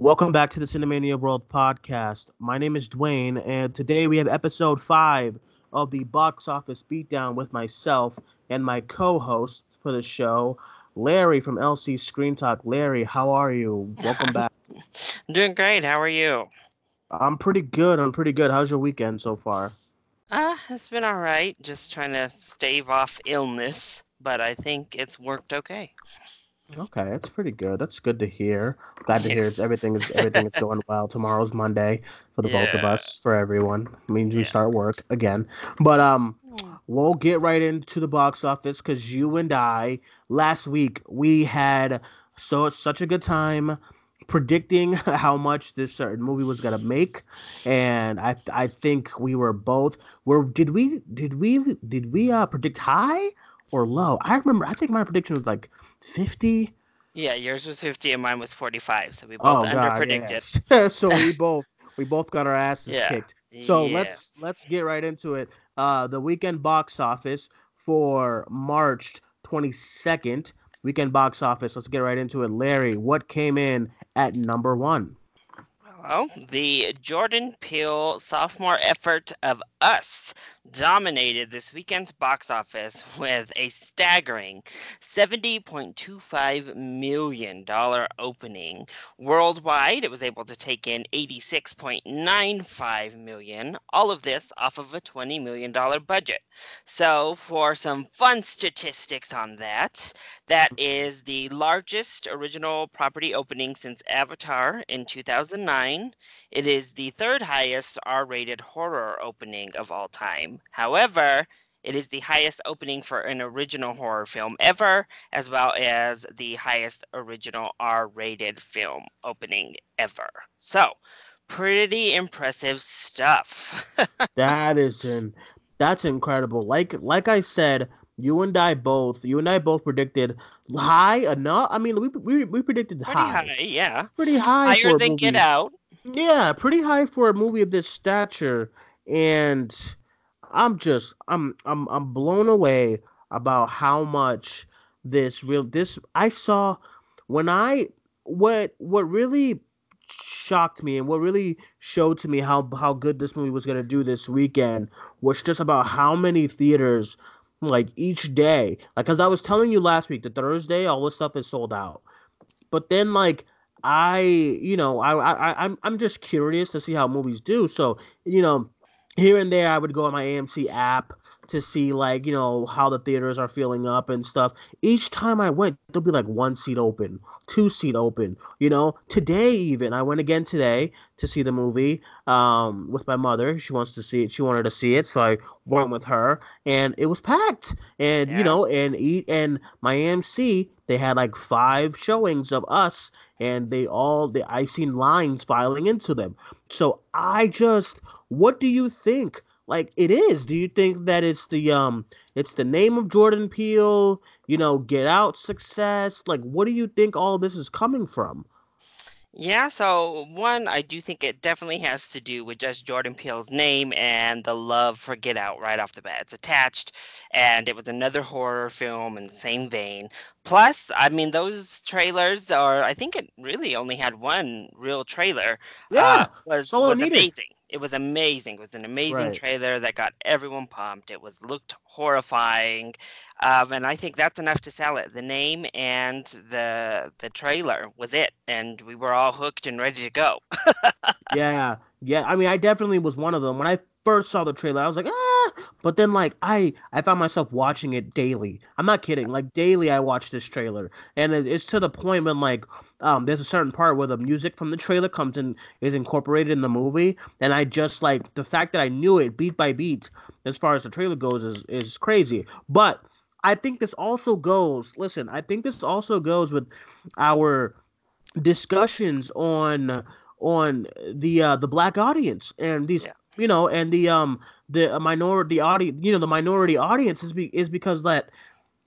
Welcome back to the Cinemania World podcast. My name is Duane, and today we have episode five of the box office beatdown with myself and my co-host for the show, Larry from LC Screen Talk. Larry, how are you? Welcome back. I'm doing great. How are you? I'm pretty good. I'm pretty good. How's your weekend so far? Uh, it's been all right. Just trying to stave off illness, but I think it's worked okay. Okay, that's pretty good. That's good to hear. Glad to hear Yes. it's everything is everything is going well. Tomorrow's Monday for the both of us, for everyone. means we Yeah. start work again. But um, we'll get right into the box office because you and I last week we had so such a good time predicting how much this certain movie was gonna make, and I I think we were both were did we did we did we uh predict high or low? I remember I think my prediction was like fifty. Yeah, yours was 50 and mine was 45, so we Oh both god, underpredicted. yeah. so we both we both got our asses Yeah. kicked. So Yeah. let's let's get right into it. Uh, the weekend box office for March 22nd. Weekend box office. Let's get right into it. Larry, what came in at number one? Well, the Jordan Peele sophomore effort of Us dominated this weekend's box office with a staggering $70.25 million opening. Worldwide, it was able to take in 86.95 million, all of this off of a $20 million budget. So, for some fun statistics on that, that is the largest original property opening since Avatar in 2009. It is the third highest R rated horror opening of all time. However, it is the highest opening for an original horror film ever, as well as the highest original R rated film opening ever. So, pretty impressive stuff. That is in that's incredible. Like like I said, you and I both you and I both predicted high enough. I mean, we we, we predicted pretty high. high, yeah. Pretty high for Higher than. Get Out. Yeah, pretty high for a movie of this stature, and I'm just I'm I'm I'm blown away about how much this real this I saw when I what what really shocked me and what really showed to me how how good this movie was gonna do this weekend was just about how many theaters like each day like because I was telling you last week the Thursday all this stuff is sold out, but then like I, you know, I, I, I'm, I'm just curious to see how movies do. So, you know, here and there, I would go on my AMC app to see like, you know, how the theaters are filling up and stuff. Each time I went, there'll be like one seat open, two seat open. You know, today even I went again today to see the movie um, with my mother. She wants to see it. She wanted to see it, so I went with her, and it was packed. And Yeah. you know, and eat and my AMC, they had like five showings of us and they all they, i've seen lines filing into them. So I just what do you think? Like it is. Do you think that it's the um it's the name of Jordan Peele, you know, get out success? Like what do you think all this is coming from? Yeah, so one, I do think it definitely has to do with just Jordan Peele's name and the love for Get Out right off the bat. It's attached, and it was another horror film in the same vein. Plus, I mean, those trailers are, I think it really only had one real trailer. Yeah. uh, was, it was amazing. It was amazing. It was an amazing Right. trailer that got everyone pumped. It was looked horrifying, um, and I think that's enough to sell it. The name and the the trailer was it, and we were all hooked and ready to go. yeah, yeah. I mean, I definitely was one of them. When I first saw the trailer, I was like, ah. But then, like, I I found myself watching it daily. I'm not kidding. Like daily, I watched this trailer, and it, it's to the point when like, um, there's a certain part where the music from the trailer comes in is incorporated in the movie, and I just like the fact that I knew it beat by beat as far as the trailer goes is is crazy. But I think this also goes. Listen, I think this also goes with our discussions on on the uh the black audience and these Yeah. you know and the um the minority audience you know the minority audience is be, is because that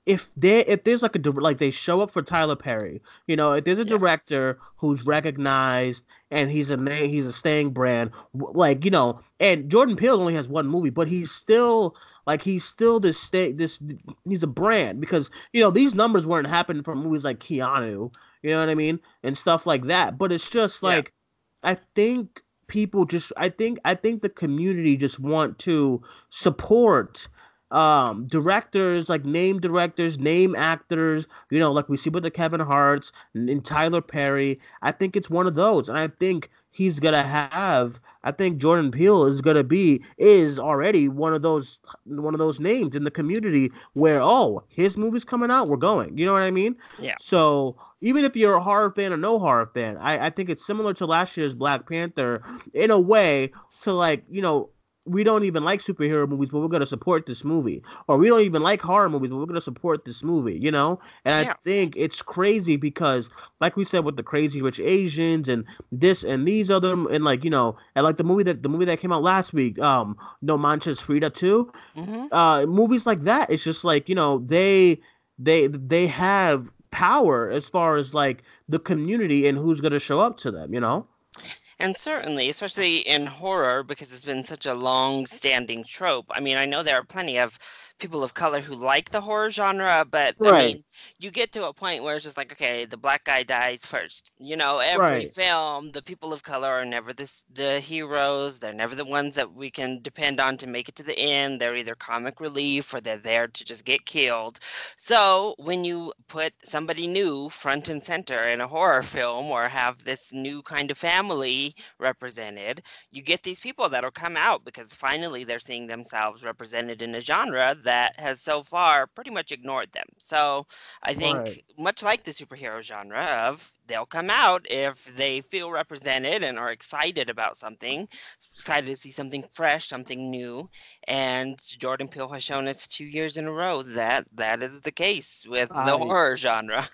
if they if there's like a like they show up for Tyler Perry, you know, if there's a Yeah. director who's recognized and he's a name, he's a staying brand, like you know, and Jordan Peele only has one movie, but he's still like he's still this state this he's a brand because you know these numbers weren't happening for movies like Keanu, you know what I mean, and stuff like that. But it's just like yeah. I think people just I think I think the community just want to support um directors like name directors name actors you know like we see with the kevin harts and, and tyler perry i think it's one of those and i think he's gonna have. I think Jordan Peele is gonna be is already one of those one of those names in the community where oh his movie's coming out, we're going. You know what I mean? Yeah. So even if you're a horror fan or no horror fan, I, I think it's similar to last year's Black Panther in a way to like you know we don't even like superhero movies, but we're going to support this movie. Or we don't even like horror movies, but we're going to support this movie, you know? And yeah. I think it's crazy because, like we said, with the Crazy Rich Asians and this and these other, and like, you know, and like the movie that the movie that came out last week, um, No Manches Frida too, mm-hmm. uh, movies like that, it's just like, you know, they, they, they have power as far as like the community and who's going to show up to them, you know? And certainly, especially in horror, because it's been such a long standing trope. I mean, I know there are plenty of people of color who like the horror genre, but right. I mean, you get to a point where it's just like, okay, the black guy dies first. You know, every right. film, the people of color are never the the heroes. They're never the ones that we can depend on to make it to the end. They're either comic relief or they're there to just get killed. So when you put somebody new front and center in a horror film or have this new kind of family represented, you get these people that'll come out because finally they're seeing themselves represented in a genre that that has so far pretty much ignored them. So I think, right. much like the superhero genre, of they'll come out if they feel represented and are excited about something, excited to see something fresh, something new. And Jordan Peele has shown us two years in a row that that is the case with I, the horror genre.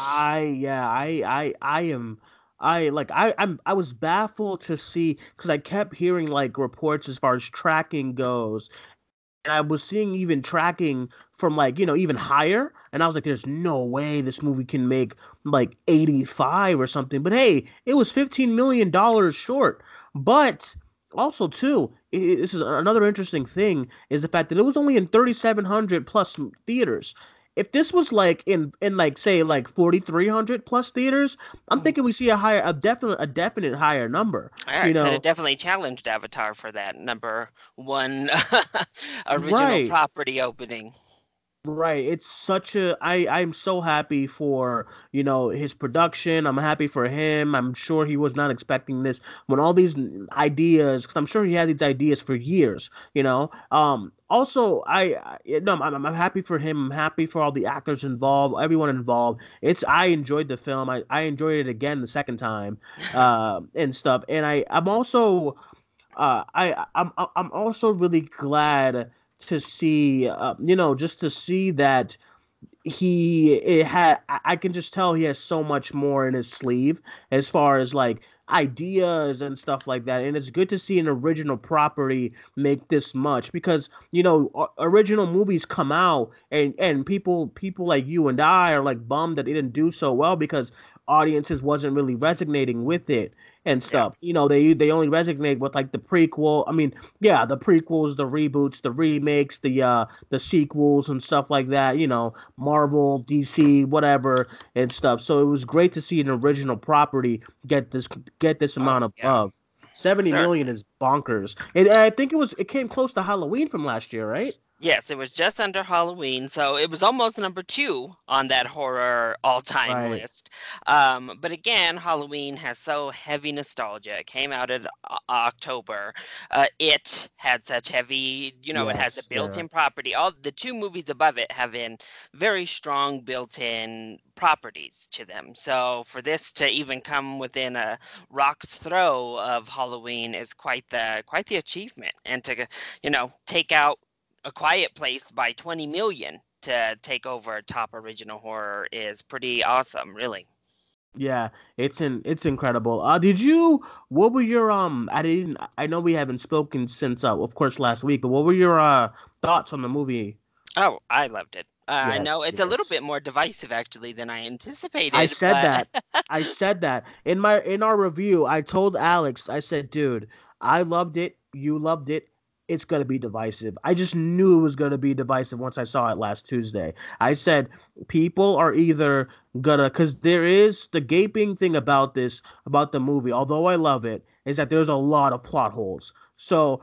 I yeah, I I I am. I like I I'm I was baffled to see because I kept hearing like reports as far as tracking goes, and I was seeing even tracking from like you know even higher, and I was like, "There's no way this movie can make like 85 or something." But hey, it was 15 million dollars short. But also too, it, this is another interesting thing is the fact that it was only in 3,700 plus theaters if this was like in in like say like 4300 plus theaters i'm mm-hmm. thinking we see a higher a definite a definite higher number right, you know definitely challenged avatar for that number one original right. property opening Right. It's such a I I'm so happy for, you know, his production. I'm happy for him. I'm sure he was not expecting this when all these ideas cuz I'm sure he had these ideas for years, you know. Um also I, I no I'm, I'm happy for him. I'm happy for all the actors involved, everyone involved. It's I enjoyed the film. I I enjoyed it again the second time uh and stuff. And I I'm also uh I I'm I'm also really glad to see, uh, you know, just to see that he it had I can just tell he has so much more in his sleeve as far as like ideas and stuff like that and it's good to see an original property make this much because you know original movies come out and and people people like you and I are like bummed that they didn't do so well because audiences wasn't really resonating with it and stuff. Yeah. You know, they they only resonate with like the prequel. I mean, yeah, the prequels, the reboots, the remakes, the uh the sequels and stuff like that, you know, Marvel, DC, whatever and stuff. So it was great to see an original property get this get this oh, amount of yeah. love. Seventy million is bonkers. And I think it was it came close to Halloween from last year, right? Yes, it was just under Halloween, so it was almost number two on that horror all-time right. list. Um, but again, Halloween has so heavy nostalgia. It came out in uh, October. Uh, it had such heavy, you know, yes, it has a built-in yeah. property. All the two movies above it have been very strong built-in properties to them. So for this to even come within a rock's throw of Halloween is quite the quite the achievement, and to you know take out a Quiet Place by 20 million to take over top original horror is pretty awesome, really. Yeah, it's in it's incredible. Uh did you what were your um I didn't I know we haven't spoken since uh of course last week, but what were your uh thoughts on the movie? Oh, I loved it. Uh, yes, I know it's yes. a little bit more divisive actually than I anticipated. I said but... that. I said that in my in our review. I told Alex. I said, "Dude, I loved it. You loved it it's going to be divisive. I just knew it was going to be divisive once I saw it last Tuesday. I said people are either gonna cuz there is the gaping thing about this about the movie, although I love it, is that there's a lot of plot holes. So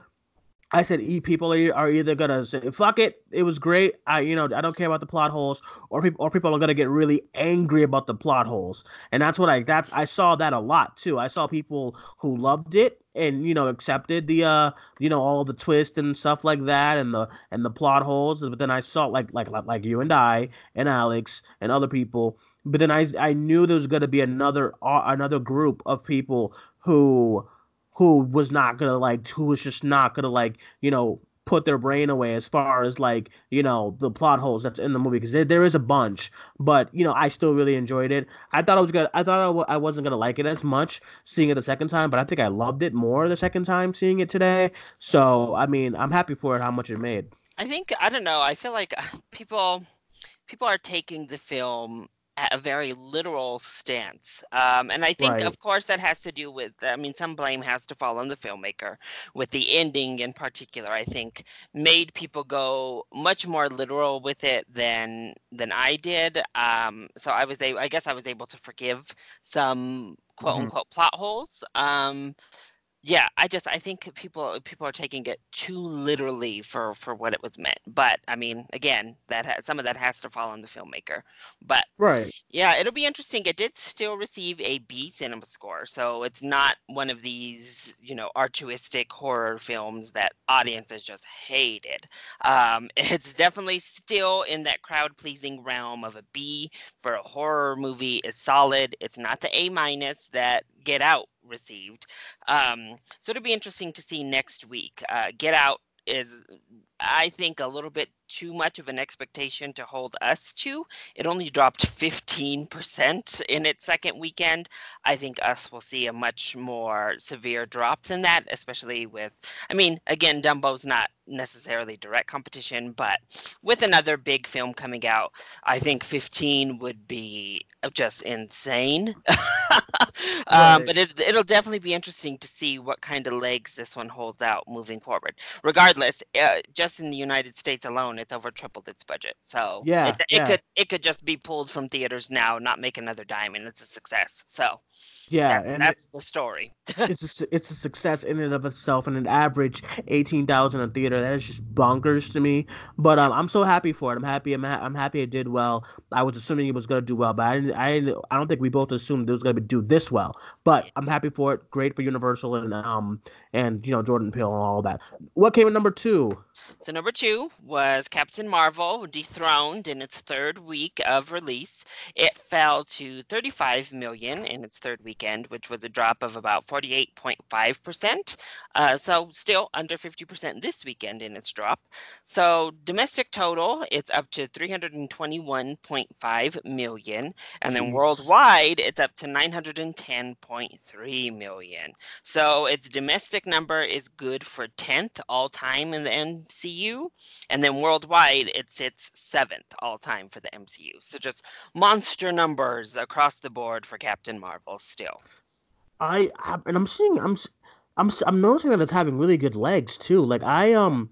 I said e people are, are either gonna say fuck it, it was great. I you know I don't care about the plot holes, or people or people are gonna get really angry about the plot holes, and that's what I that's I saw that a lot too. I saw people who loved it and you know accepted the uh you know all the twist and stuff like that and the and the plot holes, but then I saw like like like you and I and Alex and other people. But then I I knew there was gonna be another uh, another group of people who who was not gonna like who was just not gonna like you know put their brain away as far as like you know the plot holes that's in the movie because there, there is a bunch but you know i still really enjoyed it. I thought i was gonna i thought I w- I wasn't gonna like it as much seeing it the second time but i think i loved it more the second time seeing it today. So i mean i'm happy for it how much it made. I think i don't know i feel like uh, people people are taking the film a very literal stance. Um, and I think, right. of course, that has to do with, I mean, some blame has to fall on the filmmaker with the ending in particular, I think made people go much more literal with it than than I did. Um, so I was able, I guess I was able to forgive some quote mm-hmm. unquote plot holes. Um, yeah i just i think people people are taking it too literally for for what it was meant but i mean again that ha- some of that has to fall on the filmmaker but right. yeah it'll be interesting it did still receive a b cinema score so it's not one of these you know altruistic horror films that audiences just hated um it's definitely still in that crowd pleasing realm of a b for a horror movie it's solid it's not the a minus that get out received. Um, so it'll be interesting to see next week. Uh, Get Out is, I think, a little bit too much of an expectation to hold us to. It only dropped 15% in its second weekend. I think us will see a much more severe drop than that, especially with, I mean, again, Dumbo's not necessarily direct competition, but with another big film coming out, I think 15 would be just insane. um, but it, it'll definitely be interesting to see what kind of legs this one holds out moving forward. Regardless, uh, just in the United States alone, it's over tripled its budget. So yeah, it, it yeah. could it could just be pulled from theaters now, not make another dime, and it's a success. So yeah, that, that's it, the story. it's a, it's a success in and of itself, and an average eighteen thousand a theater. That is just bonkers to me. But um, I'm so happy for it. I'm happy. I'm, ha- I'm happy it did well. I was assuming it was gonna do well, but I didn't, I didn't, I don't think we both assumed it was gonna do this well. But I'm happy for it. Great for Universal and um and you know Jordan Peele and all that. What came in number two? So number two was Captain Marvel, dethroned in its third week of release. It fell to 35 million in its third weekend, which was a drop of about 48.5%. Uh, so still under 50% this weekend in its drop. So domestic total, it's up to 321.5 million, and then worldwide, it's up to 910.3 million. So its domestic number is good for 10th all time in the MCU, and then worldwide it sits seventh all time for the MCU. So just monster numbers across the board for Captain Marvel still. I and I'm seeing I'm I'm I'm noticing that it's having really good legs too. Like I um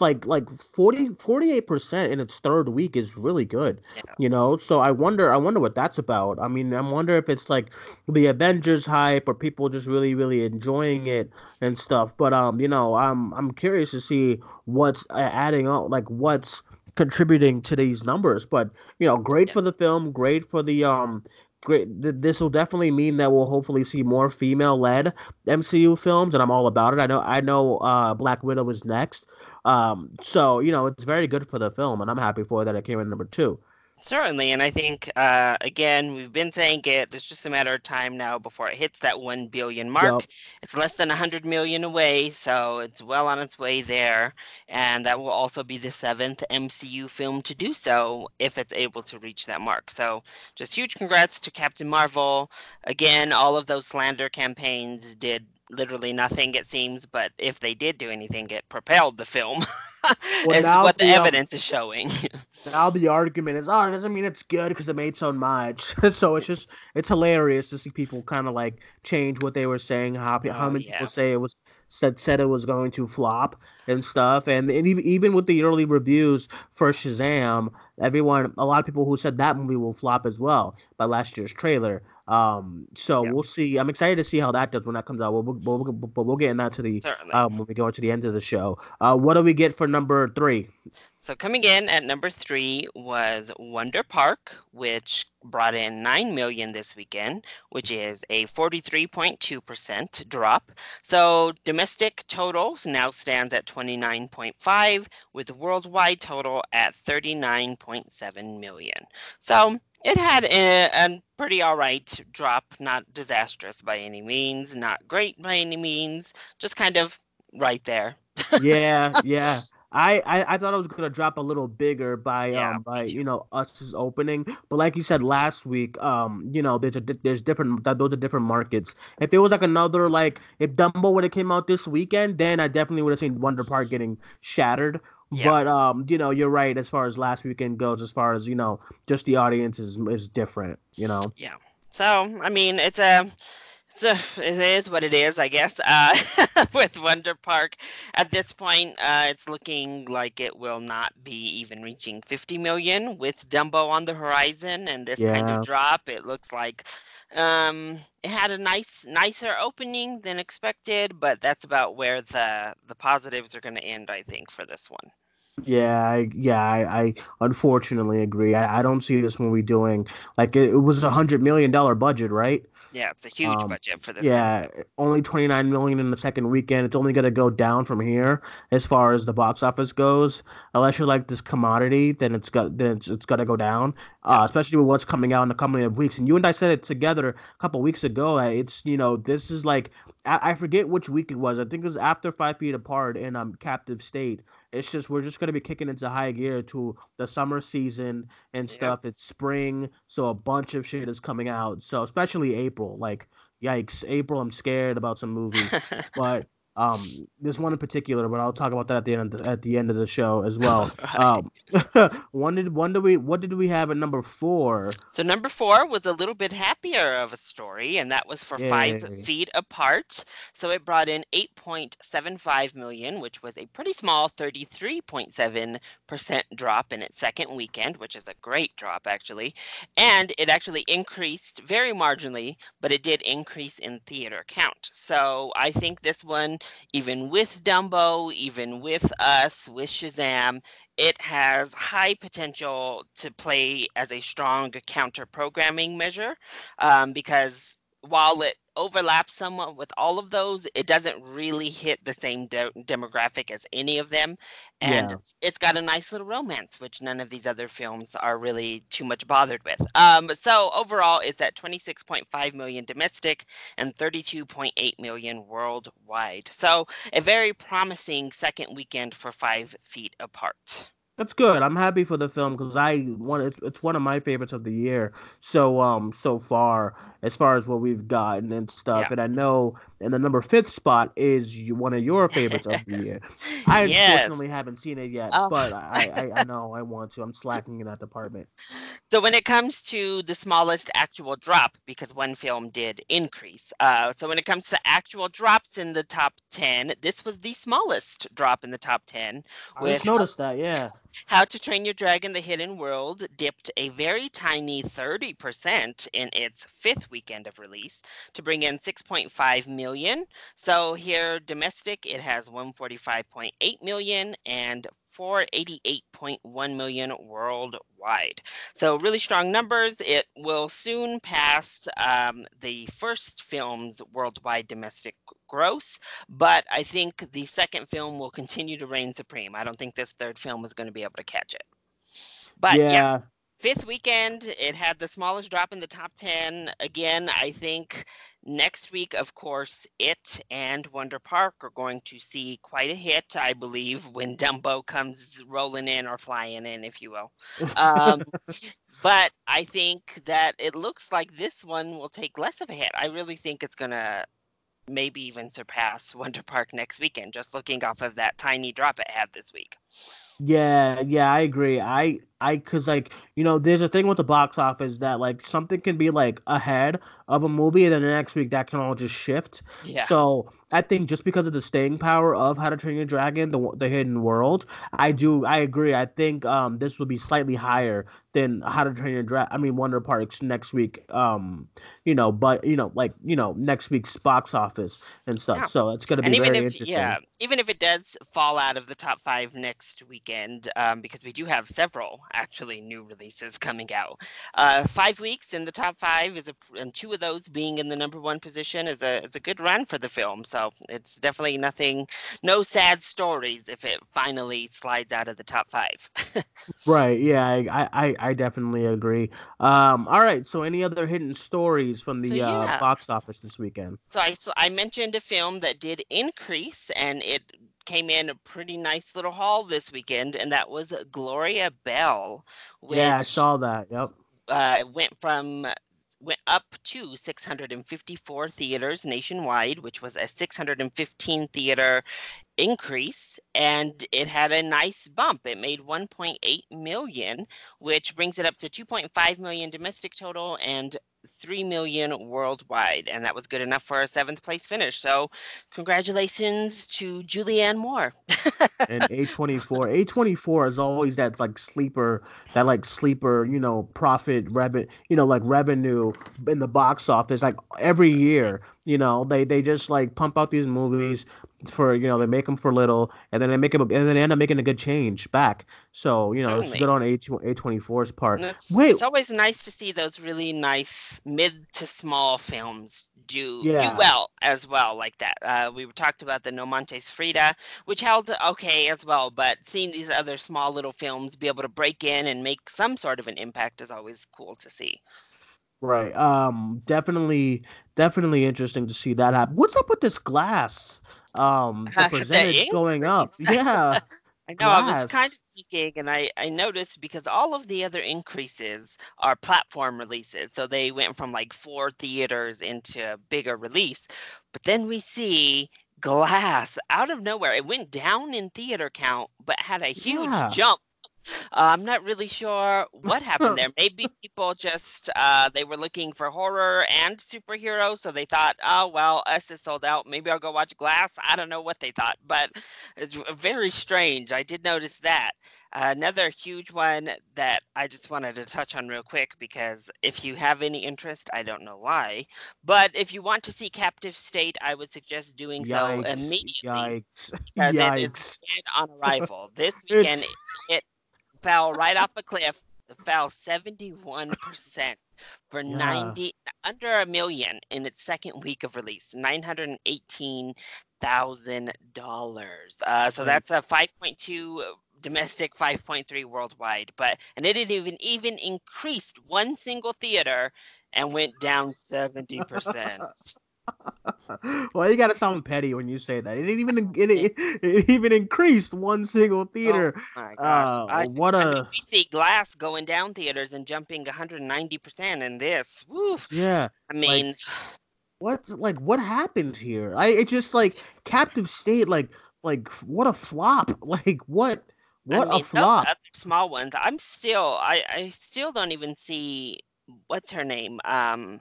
like like 40 48% in its third week is really good yeah. you know so i wonder i wonder what that's about i mean i wonder if it's like the avengers hype or people just really really enjoying it and stuff but um you know i'm i'm curious to see what's adding on like what's contributing to these numbers but you know great yeah. for the film great for the um great this will definitely mean that we'll hopefully see more female led mcu films and i'm all about it i know i know uh black widow is next um, so you know, it's very good for the film, and I'm happy for that it came in number two. Certainly, and I think uh, again we've been saying it. It's just a matter of time now before it hits that one billion mark. Yep. It's less than hundred million away, so it's well on its way there, and that will also be the seventh MCU film to do so if it's able to reach that mark. So, just huge congrats to Captain Marvel. Again, all of those slander campaigns did literally nothing, it seems. But if they did do anything, it propelled the film. Well, is now what the the, um, evidence is showing. Now the argument is, oh, it doesn't mean it's good because it made so much. so it's just it's hilarious to see people kind of like change what they were saying. How how Oh, many yeah. people say it was said said it was going to flop and stuff, and, and even even with the early reviews for Shazam, everyone, a lot of people who said that movie will flop as well by last year's trailer. Um, so Yeah. we'll see. I'm excited to see how that does when that comes out. We'll, we'll, we'll, but we'll get in that to the um when we go into the end of the show. Uh, what do we get for number three? So coming in at number three was Wonder Park, which brought in nine million this weekend, which is a 43.2% drop. So domestic total now stands at 29.5, with worldwide total at 39.7 million. So it had a, a pretty all right drop, not disastrous by any means, not great by any means, just kind of right there. yeah, yeah. I, I I thought I was gonna drop a little bigger by Yeah, um by you know us opening, but like you said last week, um you know there's a there's different that those are different markets. If it was like another like if Dumbo would have came out this weekend, then I definitely would have seen Wonder Park getting shattered. Yeah. But um you know you're right as far as last weekend goes, as far as you know just the audience is is different. You know. Yeah. So, I mean, it's a, it's a, it is what it is, I guess. Uh, with Wonder Park, at this point, uh, it's looking like it will not be even reaching 50 million with Dumbo on the horizon and this kind of drop. It looks like um, it had a nice, nicer opening than expected, but that's about where the the positives are going to end, I think, for this one. Yeah, I, yeah, I, I unfortunately agree. I, I don't see this movie doing like it, it was a hundred million dollar budget, right? Yeah, it's a huge Um, budget for this. Yeah, film. only 29 million in the second weekend. It's only going to go down from here as far as the box office goes. Unless you're like this commodity, then it's got then it's, it's to go down. Uh, especially with what's coming out in a couple of weeks. And you and I said it together a couple weeks ago. uh, It's you know this is like I, I forget which week it was. I think it was after Five Feet Apart in um Captive State. It's just we're just gonna be kicking into high gear to the summer season and Yep. stuff. It's spring, so a bunch of shit is coming out. So especially April, like yikes, April. I'm scared about some movies, but um, there's one in particular, but I'll talk about that at the end of the, at the end of the show as well. Um, one did one did we what did we have at number four? So number four was a little bit happier of a story, and that was for Five Feet Apart. So it brought in 8.75 million, which was a pretty small 33.7% drop in its second weekend, which is a great drop actually. And it actually increased very marginally, but it did increase in theater count. So I think this one, even with Dumbo, even with us, with Shazam, it has high potential to play as a strong counter programming measure um, because while it overlaps somewhat with all of those, it doesn't really hit the same de- demographic as any of them. And Yeah. it's, it's got a nice little romance, which none of these other films are really too much bothered with. Um, so overall, it's at 26.5 million domestic and 32.8 million worldwide. So a very promising second weekend for Five Feet Apart. That's good. I'm happy for the film because I one it's, it's one of my favorites of the year. So um so far as far as what we've gotten and stuff, Yeah. and I know in the number fifth spot is one of your favorites of the year. I Yes. unfortunately haven't seen it yet, Oh. but I, I I know I want to. I'm slacking in that department. So when it comes to the smallest actual drop, because one film did increase. Uh, so when it comes to actual drops in the top 10, this was the smallest drop in the top 10. I just noticed that. Yeah. How to Train Your Dragon: The Hidden World dipped a very tiny 30% in its fifth weekend of release to bring in 6.5 million. So here domestic it has 145.8 million and 488.1 million worldwide. So really strong numbers. It will soon pass um, the first film's worldwide domestic gross, but I think the second film will continue to reign supreme. I don't think this third film is going to be able to catch it. But yeah, yeah. Fifth weekend, it had the smallest drop in the top 10. Again, I think next week, of course, it and Wonder Park are going to see quite a hit, I believe, when Dumbo comes rolling in or flying in, if you will. Um, but I think that it looks like this one will take less of a hit. I really think it's going to maybe even surpass Wonder Park next weekend, just looking off of that tiny drop it had this week. Yeah, yeah, I agree. I I cuz like, you know, there's a thing with the box office that like something can be like ahead of a movie and then the next week that can all just shift. Yeah. So, I think just because of the staying power of How to Train Your Dragon, the the Hidden World, I do I agree. I think um this will be slightly higher than How to Train Your Dragon. I mean Wonder Parks next week. Um, you know, but you know, like you know, next week's box office and stuff. Yeah. So it's gonna be And even very if interesting. yeah, even if it does fall out of the top five next weekend, um, because we do have several actually new releases coming out. Uh, five weeks in the top five is a, and two of those being in the number one position is a is a good run for the film. So it's definitely nothing, no sad stories if it finally slides out of the top five. Right. Yeah, I, I, I definitely agree. Um, all right. So, any other hidden stories from the So, uh, box office this weekend? So I mentioned a film that did increase and it came in a pretty nice little haul this weekend, and that was Gloria Bell, which Yeah, I saw that. Yep. uh, it went from went up to 654 theaters nationwide, which was a 615 theater increase, and it had a nice bump. It made 1.8 million, which brings it up to 2.5 million domestic total and 3 million worldwide, and that was good enough for a seventh place finish. So, congratulations to Julianne Moore. And A24. A24 is always that like sleeper, that like sleeper, you know, profit revenue, you know, like revenue in the box office. Like every year, you know, they they just like pump out these movies for you know they make them for little, and then they make them, and then they end up making a good change back. So you know, it's good on A A24's part. It's, Wait, it's always nice to see those really nice mid to small films do Yeah. do well as well like that. Uh, we talked about the No Manches Frida, which held okay as well, but seeing these other small little films be able to break in and make some sort of an impact is always cool to see. Right. Um definitely definitely interesting to see that happen. What's up with this glass? Um the percentage going up. Yeah. I know. I was kind of thinking, and I, I noticed because all of the other increases are platform releases. So they went from like four theaters into a bigger release. But then we see Glass out of nowhere. It went down in theater count, but had a huge Yeah. jump. Uh, I'm not really sure what happened there. Maybe people just uh, they were looking for horror and superhero, so they thought, oh well, us is sold out. Maybe I'll go watch Glass. I don't know what they thought, but it's very strange. I did notice that. another huge one that I just wanted to touch on real quick because if you have any interest, I don't know why, but if you want to see Captive State, I would suggest doing so immediately Yikes. because it Yikes. is dead on arrival. This weekend, It's- it fell right off a cliff. It fell 71% for Yeah. 90 under a million in its second week of release. $918,000. Uh, so that's a 5.2 domestic, 5.3 worldwide. But and it didn't even even increased one single theater and went down 70%. well, you gotta sound petty when you say that. It didn't even it, it, it even increased one single theater. Oh My Uh, gosh. I, what I mean, a- we see glass going down theaters and jumping 190% in this. Woo. Yeah. I mean, What like what happened here? I it just like captive state like like what a flop. Like what what I mean, a flop. Small ones. I'm still, I, I still don't even see what's her name. Um,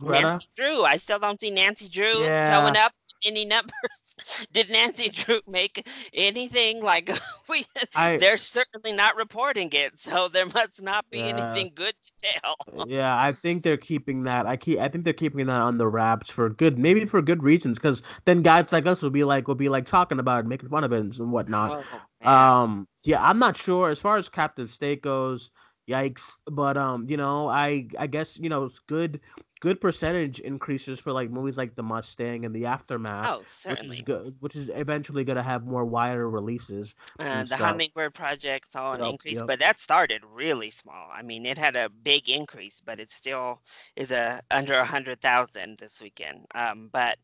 Greta? Nancy Drew. I still don't see Nancy Drew Yeah. showing up any numbers. Did Nancy Drew make anything like we? I They're certainly not reporting it, so there must not be Yeah. anything good to tell. yeah, I think they're keeping that. I keep. I think they're keeping that on the wraps for good, maybe for good reasons. Because then guys like us will be like, will be like talking about it, making fun of it and whatnot. Oh. Um, yeah, I'm not sure as far as Captive State goes. Yikes! But um, you know, I I guess you know it's good, good percentage increases for like movies like The Mustang and The Aftermath, oh, which is good, which is eventually gonna have more wider releases. Uh, and the stuff. Hummingbird Project saw an Yep, increase, yep. but that started really small. I mean, it had a big increase, but it still is a under a hundred thousand this weekend. Um, but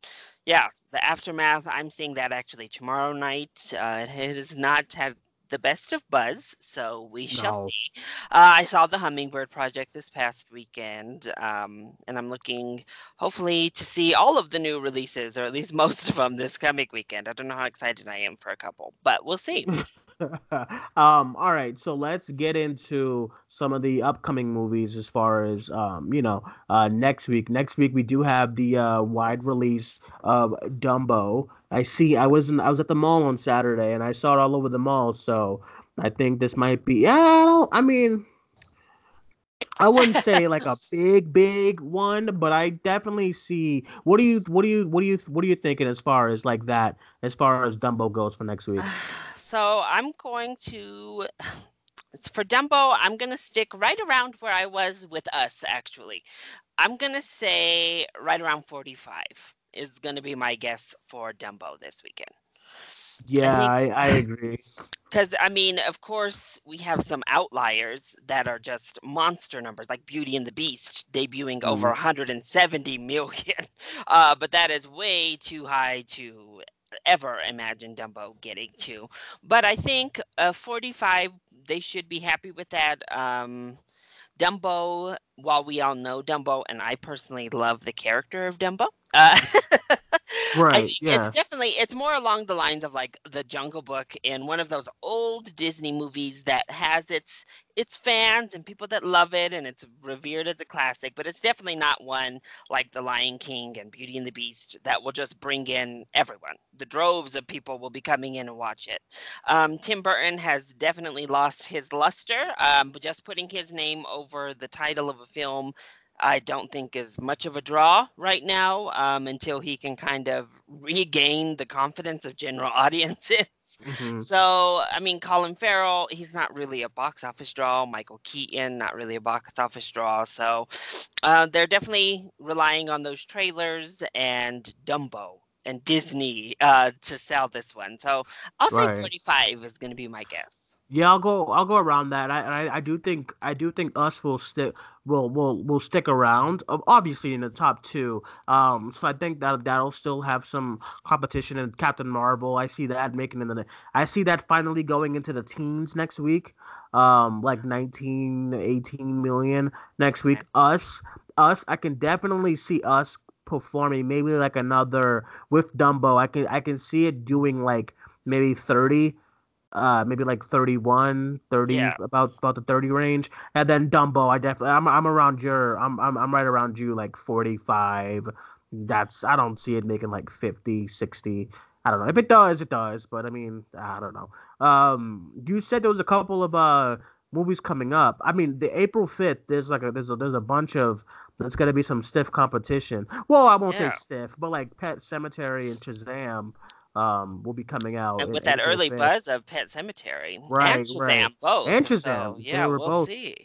yeah, the aftermath. I'm seeing that actually tomorrow night. Uh, it has not had the best of buzz, so we shall no. see. Uh, I saw the Hummingbird Project this past weekend, um, and I'm looking hopefully to see all of the new releases, or at least most of them, this coming weekend. I don't know how excited I am for a couple, but we'll see. um, all right, so let's get into some of the upcoming movies as far as um, you know, uh, next week. Next week we do have the uh, wide release of Dumbo. I see. I was in, I was at the mall on Saturday and I saw it all over the mall. So I think this might be. Yeah, I don't. I mean, I wouldn't say like a big, big one, but I definitely see. What do you? What do you? What do you? What are you thinking as far as like that? As far as Dumbo goes for next week? So I'm going to. For Dumbo, I'm going to stick right around where I was with us, actually. I'm going to say right around 45 is going to be my guess for Dumbo this weekend. Yeah, I, I, I agree. Because, I mean, of course, we have some outliers that are just monster numbers, like Beauty and the Beast debuting mm. over 170 million. Uh, but that is way too high to ever imagine Dumbo getting to. But I think uh, 45, they should be happy with that. Um, Dumbo, while we all know Dumbo, and I personally love the character of Dumbo, uh, right. yeah. It's definitely it's more along the lines of like the Jungle Book in one of those old Disney movies that has its its fans and people that love it and it's revered as a classic, but it's definitely not one like The Lion King and Beauty and the Beast that will just bring in everyone. The droves of people will be coming in and watch it. Um, Tim Burton has definitely lost his luster, um, but just putting his name over the title of a film I don't think is much of a draw right now um, until he can kind of regain the confidence of general audiences. Mm-hmm. So, I mean, Colin Farrell, he's not really a box office draw. Michael Keaton, not really a box office draw. So, uh, they're definitely relying on those trailers and Dumbo and Disney uh, to sell this one. So, I'll right. say 45 is going to be my guess. Yeah, I'll go. I'll go around that. I, I, I do think I do think us will stick will will will stick around. Obviously in the top two. Um, so I think that that'll still have some competition. And Captain Marvel, I see that making in the. I see that finally going into the teens next week. Um, like 19, 18 million next week. Us, us. I can definitely see us performing maybe like another with Dumbo. I can I can see it doing like maybe thirty uh maybe like 31 30 yeah. about about the 30 range. And then dumbo i definitely i'm, I'm around your I'm, I'm i'm right around you like 45 that's i don't see it making like 50 60 i don't know. If it does it does but i mean i don't know. Um you said there was a couple of uh movies coming up. I mean the april 5th there's like a there's a there's a bunch of there's gonna be some stiff competition. Well i won't yeah. say stiff but like pet Sematary and shazam um, will be coming out. And with that early buzz of Pet Sematary, right, and Shazam right. both, and Shazam, so, yeah, we'll both. see.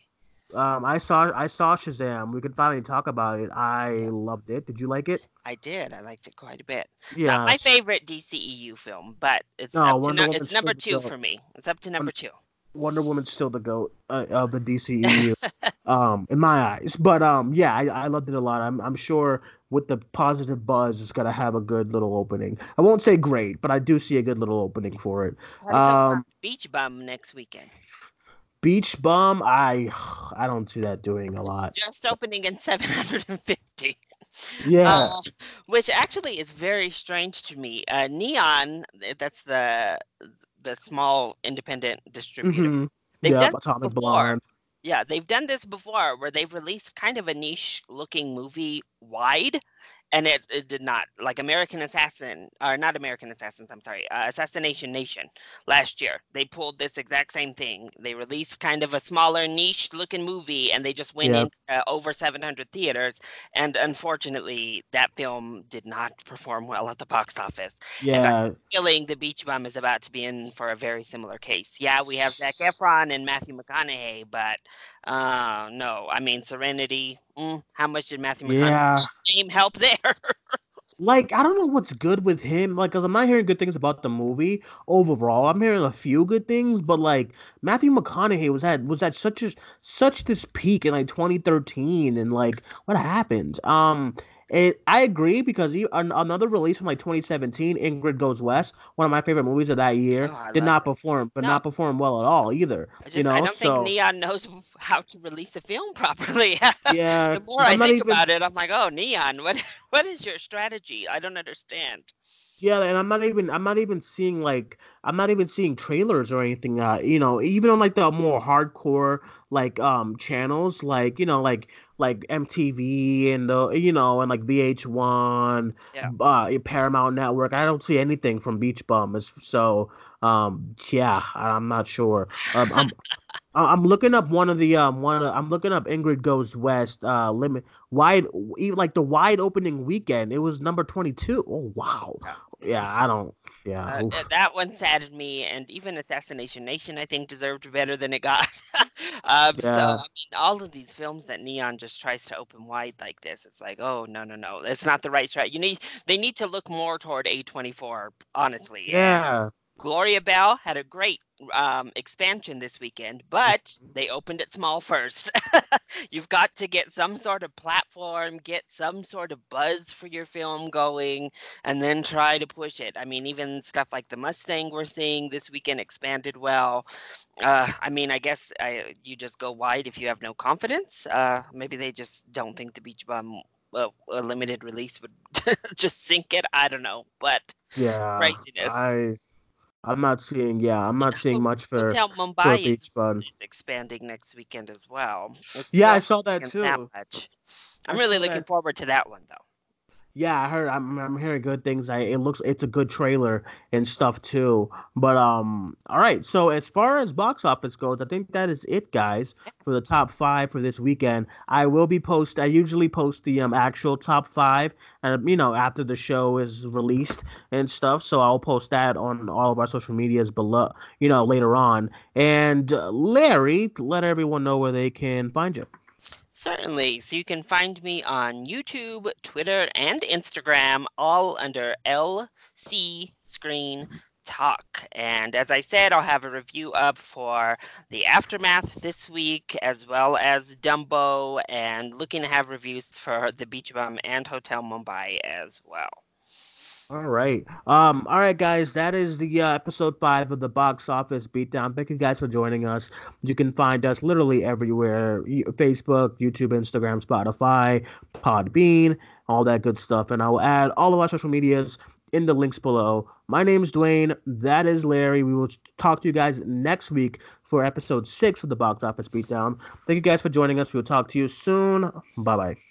Um, I saw I saw Shazam. We could finally talk about it. I loved it. Did you like it? I did. I liked it quite a bit. Yeah, Not my favorite DCEU film, but it's no, up to no, it's number two for me. It's up to number two. Wonder Woman's still the goat uh, of the DCEU, um, in my eyes. But um, yeah, I, I loved it a lot. I'm I'm sure with the positive buzz, it's gonna have a good little opening. I won't say great, but I do see a good little opening for it. Um, Beach Bum next weekend. Beach Bum, I I don't see that doing a lot. Just opening in 750. Yeah. Uh, which actually is very strange to me. Uh, Neon, that's the the small independent distributor. Mm-hmm. They've done Atomic before. Blonde. Yeah, they've done this before where they've released kind of a niche looking movie wide and it, it did not like American Assassin or not American Assassins. I'm sorry, uh, Assassination Nation last year. They pulled this exact same thing. They released kind of a smaller niche looking movie, and they just went yep. in uh, over 700 theaters. And unfortunately, that film did not perform well at the box office. Yeah, feeling the Beach Bum is about to be in for a very similar case. Yeah, we have Zac Efron and Matthew McConaughey, but uh, no, I mean Serenity. Mm, how much did Matthew McConaughey's yeah. name help there? like I don't know what's good with him. Like, cause I'm not hearing good things about the movie overall. I'm hearing a few good things, but like Matthew McConaughey was at was at such a such this peak in like 2013, and like what happened? Um, It, I agree because you, an, another release from like 2017, Ingrid Goes West, one of my favorite movies of that year, oh, did not perform, but no. not perform well at all either. I just, you know, I don't so, think Neon knows how to release a film properly. yeah. the more I'm i think even, about it, I'm like, oh, Neon, what what is your strategy? I don't understand. Yeah, and I'm not even I'm not even seeing like I'm not even seeing trailers or anything. Uh, you know, even on like the more hardcore like um channels, like you know, like like MTV and the you know and like VH1, yeah. uh, Paramount Network. I don't see anything from Beach Bum. So um, yeah, I'm not sure. Um, I'm I'm looking up one of the um one of, I'm looking up Ingrid Goes West uh limit wide like the wide opening weekend. It was number 22. Oh wow. Yeah, I don't yeah. Uh, that one saddened me, and even Assassination Nation, I think, deserved better than it got. um, yeah. So, I mean, all of these films that Neon just tries to open wide like this, it's like, oh no, no, no, it's not the right strat. You need, they need to look more toward A24, honestly. Yeah. Gloria Bell had a great um, expansion this weekend, but mm-hmm. they opened it small first. You've got to get some sort of platform, get some sort of buzz for your film going, and then try to push it. I mean, even stuff like the Mustang we're seeing this weekend expanded well. Uh, I mean, I guess I, you just go wide if you have no confidence. Uh, maybe they just don't think the Beach Bum a, a limited release would just sink it. I don't know, but yeah, craziness. I I'm not seeing. Yeah, I'm not seeing much for, Hotel Mumbai for Beach Bum. Is expanding next weekend as well. It's yeah, I saw that too. That I'm really looking that. forward to that one though. Yeah, I heard. I'm, I'm hearing good things. I it looks it's a good trailer and stuff too. But um, all right. So as far as box office goes, I think that is it, guys, for the top five for this weekend. I will be post. I usually post the um actual top five, and you know after the show is released and stuff. So I'll post that on all of our social medias below. You know later on. And uh, Larry, let everyone know where they can find you. Certainly. So you can find me on YouTube, Twitter, and Instagram, all under LC Screen Talk. And as I said, I'll have a review up for the Aftermath this week, as well as Dumbo, and looking to have reviews for The Beach Bum and Hotel Mumbai as well. All right. Um, all right, guys. That is the uh, episode five of the box office beatdown. Thank you guys for joining us. You can find us literally everywhere Facebook, YouTube, Instagram, Spotify, Podbean, all that good stuff. And I will add all of our social medias in the links below. My name is Duane. That is Larry. We will talk to you guys next week for episode six of the box office beatdown. Thank you guys for joining us. We'll talk to you soon. Bye bye.